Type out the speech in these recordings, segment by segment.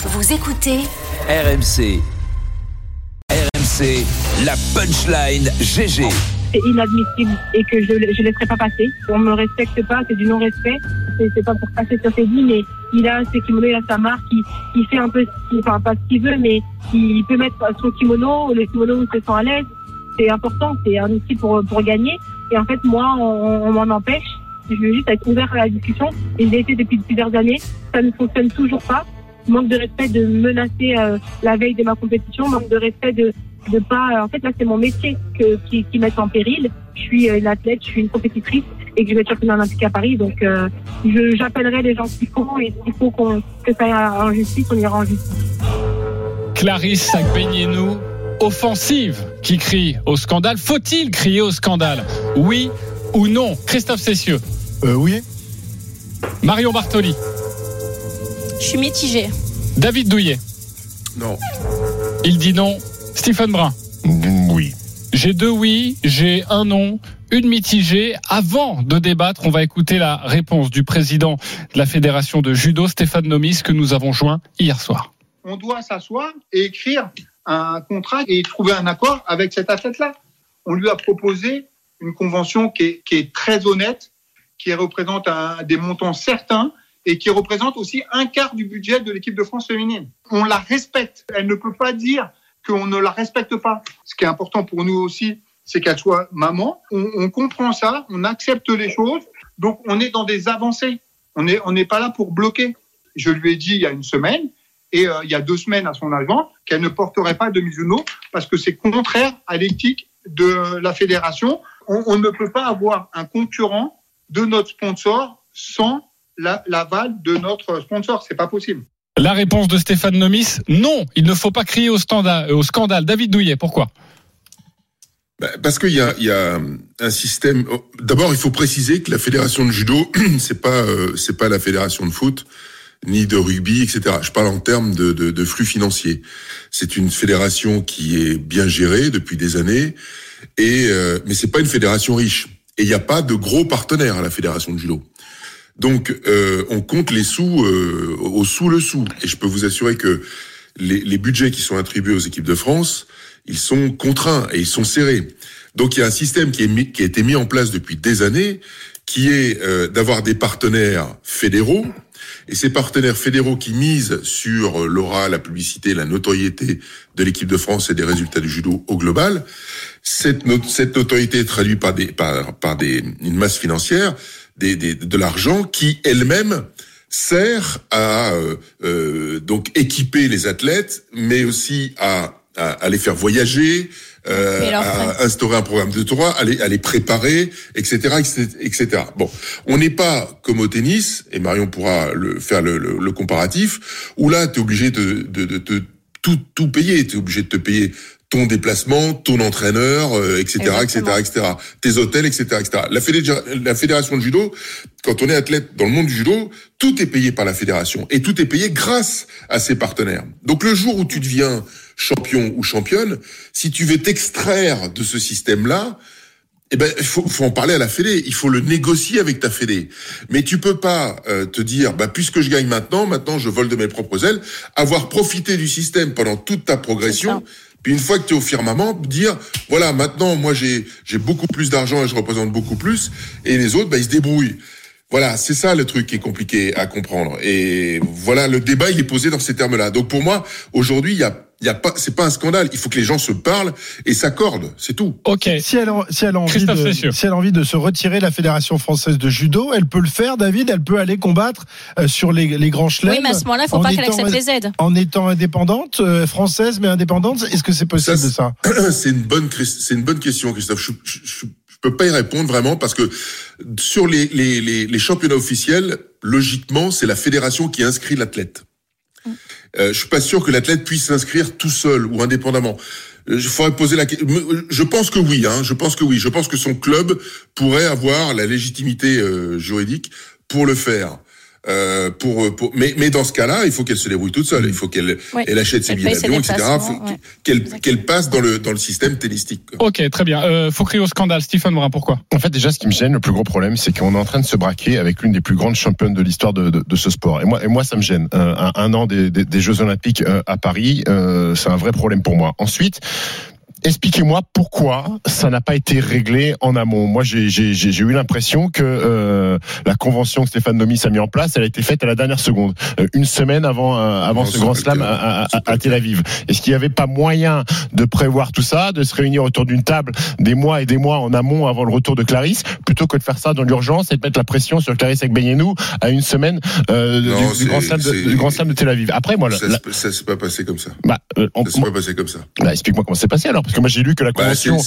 Vous écoutez RMC. RMC, la punchline GG. c'est inadmissible et que je ne laisserai pas passer. On me respecte pas, c'est du non-respect. C'est, pas pour passer sur ses vies, mais il a ses kimonos, il a sa marque, il, il fait un peu, ce qu'il- enfin pas ce qu'il veut, mais il peut mettre son kimono, le kimono où il se sent à l'aise. C'est important, c'est un outil pour, pour gagner. Et en fait, moi, on, on m'en empêche. Je veux juste être ouvert à la discussion. Et je l'ai été depuis plusieurs années. Ça ne fonctionne toujours pas. Manque de respect de menacer euh, la veille de ma compétition. Manque de respect de de pas. En fait, là, c'est mon métier que, qui, qui met en péril. Je suis euh, une athlète, je suis une compétitrice et que je vais être championne olympique à Paris. Donc, euh, j'appellerai les gens qu'il faut et s'il faut qu'on, que ça aille en justice, on ira en justice. Clarisse Agbenienou, offensive, qui crie au scandale. Faut-il crier au scandale? Oui ou non? Christophe Cessieux, Euh, oui. Marion Bartoli, Je suis mitigée. David Douillet. Non. Il dit non. Stephen Brun. Oui. J'ai deux oui, j'ai un non, une mitigée. Avant de débattre, on va écouter la réponse du président de la fédération de judo, Stéphane Nomis, que nous avons joint hier soir. on doit s'asseoir et écrire un contrat et trouver un accord avec cet athlète-là. On lui a proposé une convention qui est, qui est très honnête, qui représente un- des montants certains et qui représente aussi un quart du budget de l'équipe de France féminine. On la respecte. Elle ne peut pas dire qu'on ne la respecte pas. Ce qui est important pour nous aussi, c'est qu'elle soit maman. On, comprend ça, on accepte les choses. Donc, on est dans des avancées. On n'est pas là pour bloquer. Je lui ai dit il y a une semaine, et euh, il y a deux semaines à son agent qu'elle ne porterait pas de Mizuno parce que c'est contraire à l'éthique de la fédération. On, ne peut pas avoir un concurrent de notre sponsor sans l'aval de notre sponsor. C'est pas possible. La réponse de Stéphane Nomis, non, il ne faut pas crier au, standard, au scandale. David Douillet, pourquoi? Bah, Parce qu'il y a, il y a un système. oh, D'abord, il faut préciser que la fédération de judo, c'est pas, euh, c'est pas la fédération de foot ni de rugby, etc. Je parle en termes de, de, de flux financiers. C'est une fédération qui est bien gérée depuis des années, et euh, mais c'est pas une fédération riche. Et il n'y a pas de gros partenaires à la fédération de judo. Donc, euh, on compte les sous euh, au sous le sous. Et je peux vous assurer que les, les budgets qui sont attribués aux équipes de France, ils sont contraints et ils sont serrés. Donc, il y a un système qui, est qui a été mis en place depuis des années, qui est euh, d'avoir des partenaires fédéraux. Et ces partenaires fédéraux qui misent sur l'aura, la publicité, la notoriété de l'équipe de France et des résultats du judo au global, cette, cette notoriété est traduite par, des, par, par des, une masse financière, des, des, de l'argent qui elle-même sert à euh, euh, donc équiper les athlètes, mais aussi à, à, à les faire voyager, euh, à instaurer un programme de tournoi, à les, à les préparer, etc., etc., etc. Bon, on n'est pas comme au tennis, et Marion pourra le, faire le, le, le comparatif, où là, tu es obligé de, de, de, de tout, tout payer. Tu es obligé de te payer ton déplacement, ton entraîneur, euh, etc., etc., Exactement. etc., tes hôtels, etc., etc. La, fédé- la fédération de judo, quand on est athlète dans le monde du judo, tout est payé par la fédération et tout est payé grâce à ses partenaires. Donc le jour où tu deviens champion ou championne, si tu veux t'extraire de ce système-là, eh ben, il faut, faut en parler à la fédé. Il faut le négocier avec ta fédé. Mais tu peux pas euh, te dire, bah, puisque je gagne maintenant, maintenant je vole de mes propres ailes, avoir profité du système pendant toute ta progression. Puis une fois que tu es au firmament, dire, voilà, maintenant, moi, j'ai, j'ai beaucoup plus d'argent et je représente beaucoup plus, et les autres, bah, ils se débrouillent. Voilà, c'est ça le truc qui est compliqué à comprendre. Et voilà, le débat, il est posé dans ces termes-là. Donc pour moi, aujourd'hui, il y a, y a pas, c'est pas un scandale. Il faut que les gens se parlent et s'accordent. C'est tout. Ok. Si elle, a, si, elle a envie Christophe de, si elle a envie de se retirer de la Fédération française de judo, elle peut le faire, David. Elle peut aller combattre euh, sur les, les grands chelems. Oui, mais à ce moment-là, il faut en pas qu'elle accepte les aides. En étant indépendante, euh, française mais indépendante, est-ce que c'est possible Ça, de ça C'est une bonne, c'est une bonne question, Christophe. Je, je, je, je peux pas y répondre vraiment parce que sur les, les, les, les championnats officiels, logiquement, c'est la fédération qui inscrit l'athlète. Euh, je suis pas sûr que l'athlète puisse s'inscrire tout seul ou indépendamment. Euh, Je faudrait poser la question. Je pense que oui. Hein, je pense que oui. Je pense que son club pourrait avoir la légitimité euh, juridique pour le faire. Euh, pour, pour, mais, mais dans ce cas-là, il faut qu'elle se débrouille toute seule. Il faut qu'elle Oui. elle achète ses Elle billets d'avion, etc. ouais. qu'elle passe dans le, dans le système tennistique. Ok, très bien. Euh, faut crier au scandale. Stephen Morin, pourquoi? En fait, déjà, ce qui me gêne, le plus gros problème, c'est qu'on est en train de se braquer avec l'une des plus grandes championnes de l'histoire de, de, de ce sport. Et moi, et moi, ça me gêne. Euh, un, un an des, des, des Jeux Olympiques euh, à Paris, euh, c'est un vrai problème pour moi. Ensuite. Expliquez-moi pourquoi ça n'a pas été réglé en amont. Moi, j'ai eu l'impression que euh, la convention que Stéphane Nomis a mis en place, elle a été faite à la dernière seconde, euh, une semaine avant euh, avant Non, ce grand slam à, Tel Aviv. Est-ce qu'il n'y avait pas moyen de prévoir tout ça, de se réunir autour d'une table des mois et des mois en amont avant le retour de Clarisse, plutôt que de faire ça dans l'urgence et de mettre la pression sur Clarisse Agbenienou à une semaine euh, du- Non, du, grand slam de, c'est- du grand slam de Tel Aviv? Après, moi, Ça, la- ça s'est pas passé comme ça. bah, on- Ça s'est pas passé comme ça. bah, explique-moi comment c'est passé alors, parce que moi j'ai lu que la Bah, convention,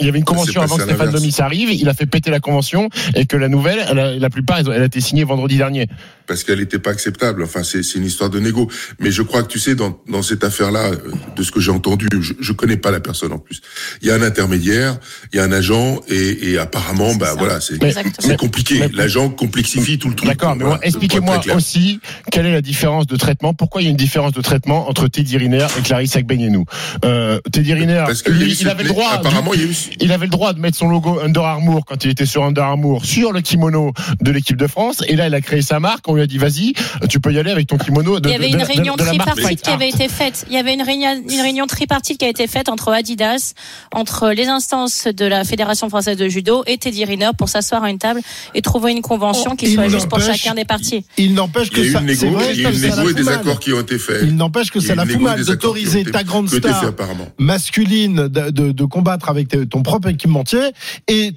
il y avait une convention avant que Stéphane. Nomis arrive, il a fait péter la convention et que la nouvelle, la plupart, elle a été signée vendredi dernier. Parce qu'elle n'était pas acceptable. Enfin, c'est c'est une histoire de négo. Mais je crois que tu sais, dans, dans cette affaire-là, euh, de ce que j'ai entendu, je, je connais pas la personne en plus. Il y a un intermédiaire, il y a un agent, et, et apparemment, C'est bah ça. voilà, c'est compliqué. L'agent complexifie tout le truc. D'accord, mais Voilà, expliquez-moi aussi quelle est la différence de traitement. Pourquoi il y a une différence de traitement entre Teddy Riner et Clarisse Agbenienou euh, Teddy Riner, Parce que il lui, avait le droit. Apparemment, il y a eu. Il avait le droit de mettre son logo Under Armour quand il était sur Under Armour sur le kimono de l'équipe de France. Et là, il a créé sa marque. On lui a dit, vas-y, tu peux y aller avec ton kimono de, Il y avait une de- réunion de tripartite qui avait été faite. Il y avait une réunion, une réunion tripartite qui a été faite entre Adidas, entre les instances de la Fédération française de judo et Teddy Riner pour s'asseoir à une table et trouver une convention qui Il soit juste pour chacun des parties. Il n'empêche Il y que a ça, une négo, vrai, il y a eu une ça la négo et fout des mal. accords qui ont été faits. Il n'empêche que ça la fout mal qui d'autoriser ta grande qui star masculine de, de, de combattre avec ton propre équipementier et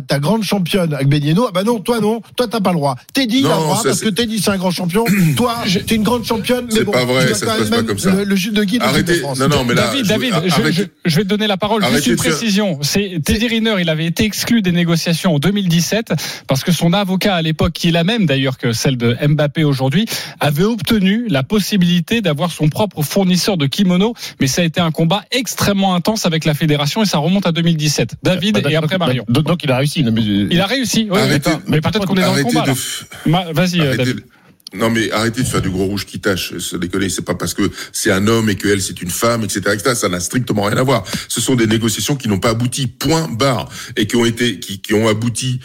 ta, grande championne avec Benieno, ah bah non, toi non, toi t'as pas le droit. Teddy il a le droit ça, parce que Teddy c'est un grand champion. toi, t'es une grande championne, mais C'est bon, pas vrai, tu ça quand se passe même pas comme ça. Le, le juge de guide de Arrêtez. Non, non, mais là, David, je- David, je, arrêtez- je- je vais te donner la parole. Juste une précision. C'est Teddy Riner, il avait été exclu des négociations en 2017 parce que son avocat à l'époque, qui est la même d'ailleurs que celle de Mbappé aujourd'hui, avait obtenu la possibilité d'avoir son propre fournisseur de kimono. Mais ça a été un combat extrêmement intense avec la fédération et ça remonte à 2017. David Bah, et donc- après Marion. Donc, il a réussi. Il a réussi. oui, Arrêtez- mais, peut-être qu'on est dans le combat. f- Vas-y, euh, Non mais arrêtez de faire du gros rouge qui tâche, se déconner, c'est pas parce que c'est un homme et qu'elle c'est une femme, etc., etc. Ça n'a strictement rien à voir. Ce sont des négociations qui n'ont pas abouti, point barre, et qui ont été, qui, qui ont abouti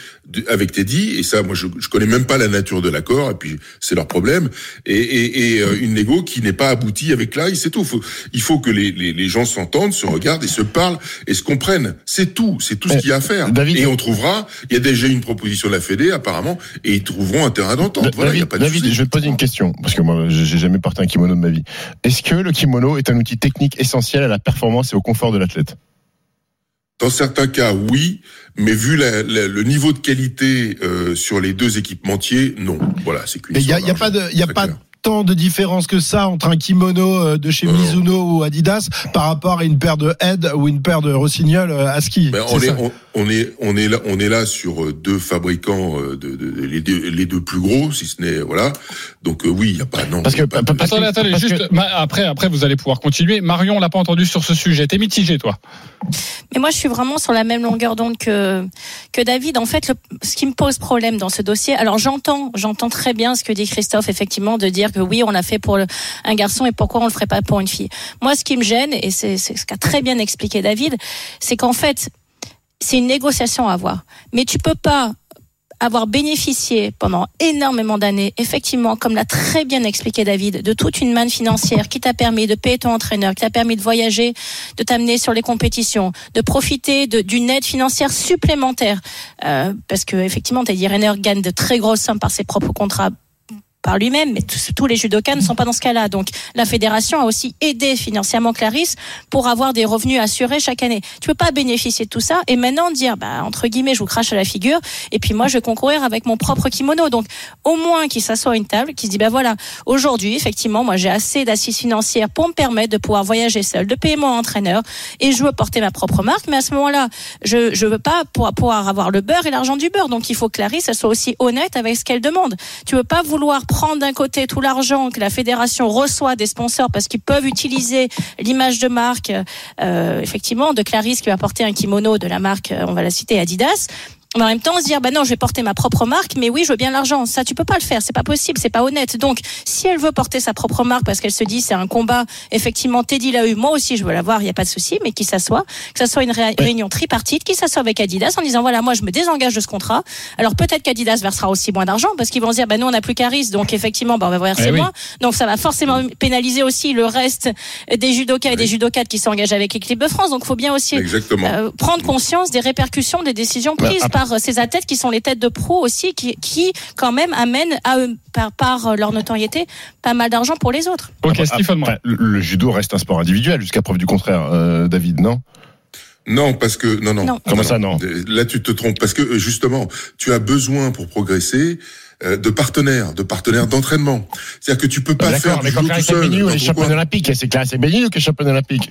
avec Teddy. Et ça, moi, je, je connais même pas la nature de l'accord, et puis c'est leur problème. Et, et, et euh, une négo qui n'est pas aboutie avec Clarisse, c'est tout. Faut, il faut que les, les, les gens s'entendent, se regardent et se parlent et se comprennent. C'est tout, c'est tout ce Eh, qu'il y a à faire. David- et on trouvera. Il y a déjà une proposition de la Fédé apparemment, et ils trouveront un terrain d'entente. Voilà, il y a pas de David. Je vais te poser une question parce que moi, j'ai jamais porté un kimono de ma vie. Est-ce que le kimono est un outil technique essentiel à la performance et au confort de l'athlète? Dans certains cas, oui, mais vu la- la- le niveau de qualité euh, sur les deux équipementiers, non. Voilà, c'est qu'une il y a, histoire y a pas de, d'argent, y a très pas clair. tant de différence que ça entre un kimono euh, de chez Non. Mizuno ou Adidas par rapport à une paire de Head ou une paire de Rossignol euh, à ski. Ben, on, C'est est, ça. on, on est on est là on est là sur euh, deux fabricants euh, de, de- de- les, deux, les deux plus gros si ce n'est voilà donc euh, oui il y a pas non Parce que- pas de- parce que- Attendez, attendez, parce juste, que- ma- après, après, vous allez pouvoir continuer. Marion, on l'a pas entendu sur ce sujet. T'es mitigé, toi. Mais moi, je suis vraiment sur la même longueur d'onde que que David. En fait, le, ce qui me pose problème dans ce dossier, alors j'entends, j'entends très bien ce que dit Christophe, effectivement, de dire que oui, on l'a fait pour le- un garçon et pourquoi on le ferait pas pour une fille. Moi, ce qui me gêne, et c'est c'est ce qu'a très bien expliqué David, c'est qu'en fait, c'est une négociation à avoir. Mais tu peux pas avoir bénéficié pendant énormément d'années, effectivement, comme l'a très bien expliqué David, de toute une manne financière qui t'a permis de payer ton entraîneur, qui t'a permis de voyager, de t'amener sur les compétitions, de profiter d'une aide financière supplémentaire, euh, parce que effectivement, Teddy Riner gagne de très grosses sommes par ses propres contrats par lui-même, mais tous, les judokas ne sont pas dans ce cas-là. Donc, la fédération a aussi aidé financièrement Clarisse pour avoir des revenus assurés chaque année. Tu peux pas bénéficier de tout ça et maintenant dire, bah, entre guillemets, je vous crache à la figure et puis moi, je vais concourir avec mon propre kimono. Donc, au moins qu'il s'assoie à une table, qu'il se dit, bah voilà, aujourd'hui, effectivement, moi, j'ai assez d'assises financières pour me permettre de pouvoir voyager seul, de payer mon entraîneur et je veux porter ma propre marque. Mais à ce moment-là, je, je veux pas pouvoir avoir le beurre et l'argent du beurre. Donc, il faut que Clarisse, elle soit aussi honnête avec ce qu'elle demande. Tu veux pas vouloir prendre d'un côté tout l'argent que la fédération reçoit des sponsors parce qu'ils peuvent utiliser l'image de marque, euh, effectivement, de Clarisse qui va porter un kimono de la marque, euh, on va la citer, Adidas. Mais en même temps, se dire, bah non, je vais porter ma propre marque, mais oui, je veux bien l'argent. Ça, tu peux pas le faire. C'est pas possible. C'est pas honnête. Donc, si elle veut porter sa propre marque parce qu'elle se dit, c'est un combat, effectivement, Teddy l'a eu, moi aussi, je veux l'avoir, il y a pas de souci, mais qu'il s'assoit, que ça soit une ré- réunion tripartite, qu'il s'assoit avec Adidas en disant, voilà, moi, je me désengage de ce contrat. Alors, peut-être qu'Adidas versera aussi moins d'argent parce qu'ils vont se dire, bah nous, on n'a plus Caris, donc effectivement, bah, on va verser Eh oui. moins. Donc, ça va forcément pénaliser aussi le reste des judokas et des judokates qui s'engagent avec l'équipe de France. Donc, faut bien aussi euh, prendre conscience des répercussions des décisions prises Bah, par euh, ces athlètes qui sont les têtes de pro aussi, qui, qui quand même amènent à eux, par, par euh, leur notoriété, pas mal d'argent pour les autres. Ok, Stephen Moore. après, le, le judo reste un sport individuel jusqu'à preuve du contraire, euh, David, non? Non, parce que non, non. Non. Comment ça, non? Là, tu te trompes parce que justement, tu as besoin pour progresser euh, de partenaires, de partenaires d'entraînement. C'est-à-dire que tu peux pas Bah, faire mais du quand judo tout seul. Agbenienou, dans elle est ton championne coin. olympique, c'est Clarisse Agbenienou qui est championne olympique?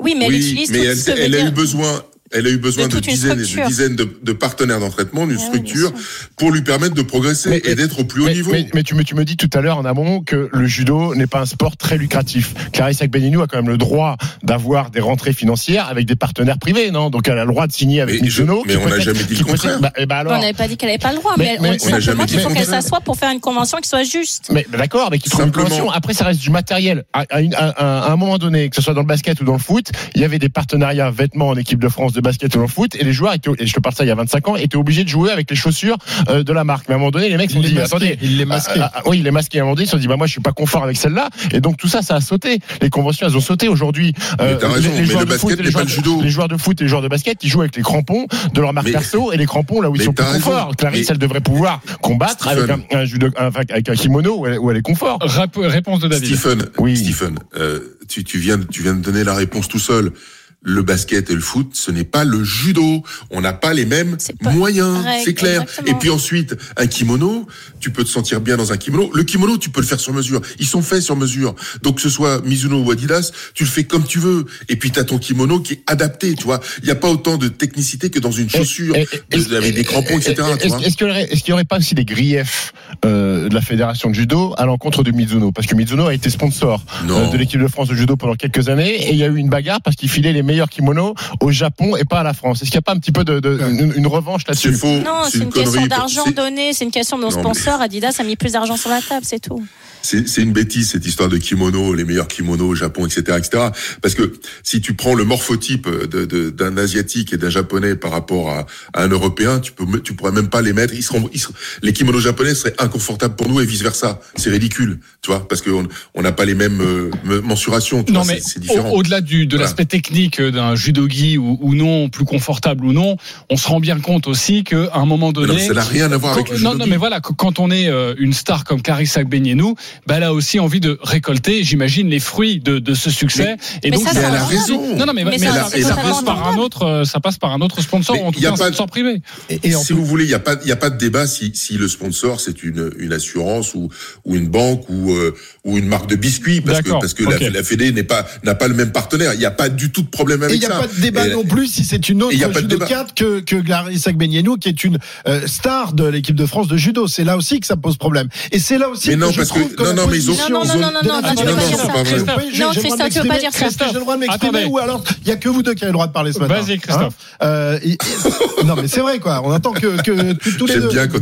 Oui, mais elle oui, utilise mais tout elle, ce que veut elle a eu besoin. Elle a eu besoin De de, dizaines et de dizaines de, de partenaires d'entraînement, d'une Ah oui, structure, pour lui permettre de progresser Mais- et d'être au plus haut mais, niveau. mais- mais tu, me, tu me dis tout à l'heure en amont que le judo n'est pas un sport très lucratif. Clarisse Agbenienou a quand même le droit d'avoir des rentrées financières avec des partenaires privés, non? Donc elle a le droit de signer avec Mais je- Mizuno. mais on n'a jamais dit le contraire. Bah, eh ben alors. On n'avait pas dit qu'elle n'avait pas le droit, Mais- mais, mais- on simplement dit qu'il faut qu'elle s'assoie pour faire une convention qui soit juste. Mais d'accord, mais qui trouve une Simplement. convention. Après, ça reste du matériel. À, à une- à- à- à un moment donné, que ce soit dans le basket ou dans le foot, il y avait des partenariats vêtements en équipe de France de basket ou le foot, et les joueurs étaient, et je te parle ça il y a 25 ans, étaient obligés de jouer avec les chaussures euh, de la marque. Mais à un moment donné, les mecs se sont dit, les masquait, attendez, il les masquait. ah, ah, ah, oui, il les masquait. À un moment donné, ils se sont dit, bah moi, je suis pas confort avec celle-là, et donc tout ça, ça a sauté. Les conventions, elles ont sauté aujourd'hui. Euh, Mais t'as raison, mais joueurs le de basket foot et n'est les pas joueurs le de- judo. Les joueurs de foot et les joueurs de basket, ils jouent avec les crampons de leur marque Mais- perso et les crampons là où ils sont plus confort. Clarisse, Mais- elle devrait pouvoir combattre avec un, un judo, enfin, avec un kimono où elle, où elle est confort. Rap- réponse de David. Stephen, Oui. Stephen, euh, tu, tu viens, tu viens de donner la réponse tout seul. Le basket et le foot, ce n'est pas le judo. On n'a pas les mêmes pas moyens, c'est clair. exactement. Et puis ensuite, un kimono, tu peux te sentir bien dans un kimono. Le kimono, tu peux le faire sur mesure. Ils sont faits sur mesure. Donc que ce soit Mizuno ou Adidas, tu le fais comme tu veux. Et puis tu as ton kimono qui est adapté, tu vois. Il n'y a pas autant de technicité que dans une chaussure, Et- et- de- avec des crampons, etc. Est-ce qu'il y aurait, pas aussi des griefs euh, de la fédération de judo à l'encontre de Mizuno? Parce que Mizuno a été sponsor euh, de l'équipe de France de judo pendant quelques années et il y a eu une bagarre parce qu'il filait les meilleurs kimonos au Japon et pas à la France. Est-ce qu'il n'y a pas un petit peu de, de- une, une revanche là-dessus? Non, c'est une, question connerie. d'argent donné, c'est une question de nos sponsors. Adidas a mis plus d'argent sur la table, c'est tout. C'est une bêtise cette histoire de kimono, les meilleurs kimonos au Japon, etc., etc. Parce que si tu prends le morphotype de- de- d'un asiatique et d'un japonais par rapport à, à un européen, tu peux, tu pourrais même pas les mettre. Ils seront, ils seront- les kimonos japonais seraient inconfortables pour nous et vice versa. C'est ridicule, tu vois, parce qu'on on n'a pas les mêmes euh, me- mensurations. Tu Non, vois, mais c'est différent. au- au-delà du, de Voilà. l'aspect technique d'un judogi ou, ou non, plus confortable ou non, on se rend bien compte aussi qu'à un moment Mais non, donné. ça n'a rien à voir avec le non, judogi. non, mais voilà, quand on est euh, une star comme Clarissa Agbenienou, bah, elle a aussi envie de récolter, j'imagine, les fruits de, de ce succès. et Mais donc, ça, elle a raison. Non, non, mais, Mais mais ça, ça, ça passe par un autre, euh, ça passe par un autre sponsor, en tout y a cas un pas de- sponsor privé. Et, et si vous voulez, il n'y a pas, il y a pas de débat si, si le sponsor c'est une, une assurance ou, ou une banque ou, euh, ou une marque de biscuits parce que, parce la, la Fédé n'est pas, n'a pas le même partenaire. Il n'y a pas du tout de problème Et avec il n'y a ça. pas de débat Et- non plus si c'est une autre et y a pas de débat. judokate que, que Clarissa Agbenienou, qui est une euh, star de l'équipe de France de judo. C'est là aussi que ça pose problème. Et c'est là aussi Mais que non, je parce trouve que non, non, mais ils ont- Non, non, non, non, non, non, tu peux pas dire ça. Non, Christophe, tu peux pas dire ça. J'ai le droit de m'exprimer ou alors il y a que vous deux qui avez le droit de parler ce matin Vas-y, Christophe. Hein Euh, et- et- non, mais c'est vrai quoi. On attend que, que tous- les J'aime deux. bien quand.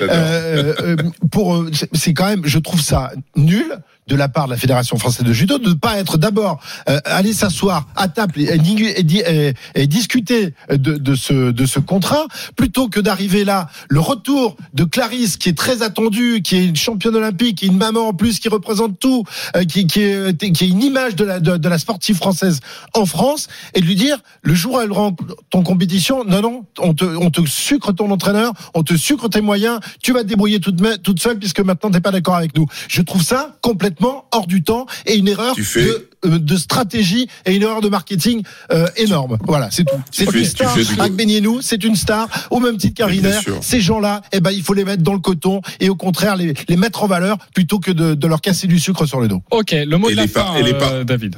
Euh, euh, pour euh, c'est quand même je trouve ça nul de la part de la Fédération française de judo de ne pas être d'abord euh, aller s'asseoir à table et, et- et et- discuter de, de ce de ce contrat plutôt que d'arriver là le retour de Clarisse qui est très attendue qui est une championne olympique une maman en plus qui représente tout euh, qui, qui est qui est une image de la de, la sportive française en France et de lui dire le jour où elle rentre ton compétition non non on te on te sucre ton entraîneur on te sucre tes moyens tu vas te débrouiller toute toute seule puisque maintenant t'es pas d'accord avec nous. Je trouve ça complètement hors du temps et une erreur Tu fais- de euh, de stratégie et une erreur de marketing euh, énorme. Voilà, c'est tout. C'est une tu star. Benienou, c'est une star. Au même titre sûr. ces gens-là, eh ben, il faut les mettre dans le coton et au contraire les, les mettre en valeur plutôt que de, de leur casser du sucre sur le dos. Ok, le mot Et de la les par- fin, et les euh, David.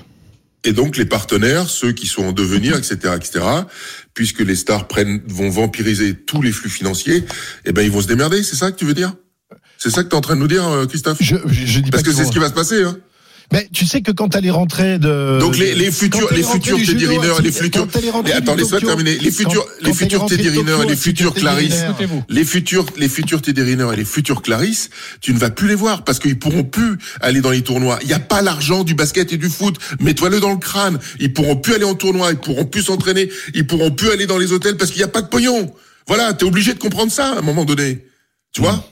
Et donc les partenaires, ceux qui sont en devenir, etc., etc., puisque les stars prennent, vont vampiriser tous les flux financiers, eh ben ils vont se démerder. C'est ça que tu veux dire? C'est ça que tu es en train de nous dire, euh, Christophe Je, je, je dis Parce pas que qu'ils c'est ce qui va se passer. Hein Mais tu sais que quand elle est rentrée de. Donc les, les futurs, les futurs Teddy Riner, les futurs. attends, laisse-moi terminer. Les futurs, les futurs Teddy Riner les futurs Clarisse, les futurs, les futurs Teddy Riner et les futurs Clarisse, tu ne vas plus les voir parce qu'ils pourront plus aller dans les tournois. Il n'y a pas l'argent du basket et du foot. Mets-toi-le dans le crâne. Ils pourront plus aller en tournoi, ils pourront plus s'entraîner, ils pourront plus aller dans les hôtels parce qu'il n'y a pas de pognon. Voilà, t'es obligé de comprendre ça à un moment donné. Tu vois?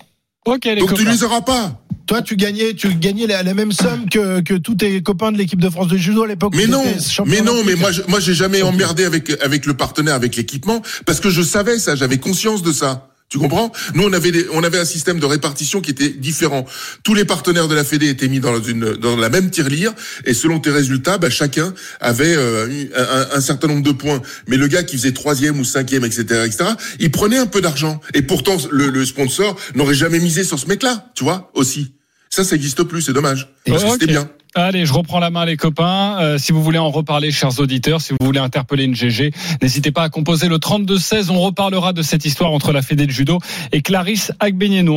Ok, les Donc tu copains. les auras pas. Toi, tu gagnais, tu gagnais la, la même somme que, que tous tes copains de l'équipe de France de judo à l'époque. où Mais non, mais non, mais moi, je, moi, j'ai jamais emmerdé avec avec le partenaire, avec l'équipement, parce que je savais ça, j'avais conscience de ça. Tu comprends? Nous, on avait des, on avait un système de répartition qui était différent. Tous les partenaires de la Fédé étaient mis dans une dans la même tirelire, et selon tes résultats, bah, chacun avait euh, un, un certain nombre de points. Mais le gars qui faisait troisième ou cinquième, etc., etc., il prenait un peu d'argent. Et pourtant, le, le sponsor n'aurait jamais misé sur ce mec-là, tu vois Aussi. Ça, ça n'existe plus, c'est dommage. Parce que Ok. c'était bien. Allez, je reprends la main, les copains. Euh, si vous voulez en reparler, chers auditeurs, si vous voulez interpeller une GG, n'hésitez pas à composer le 32-16. On reparlera de cette histoire entre la Fédé de judo et Clarisse Agbenienou.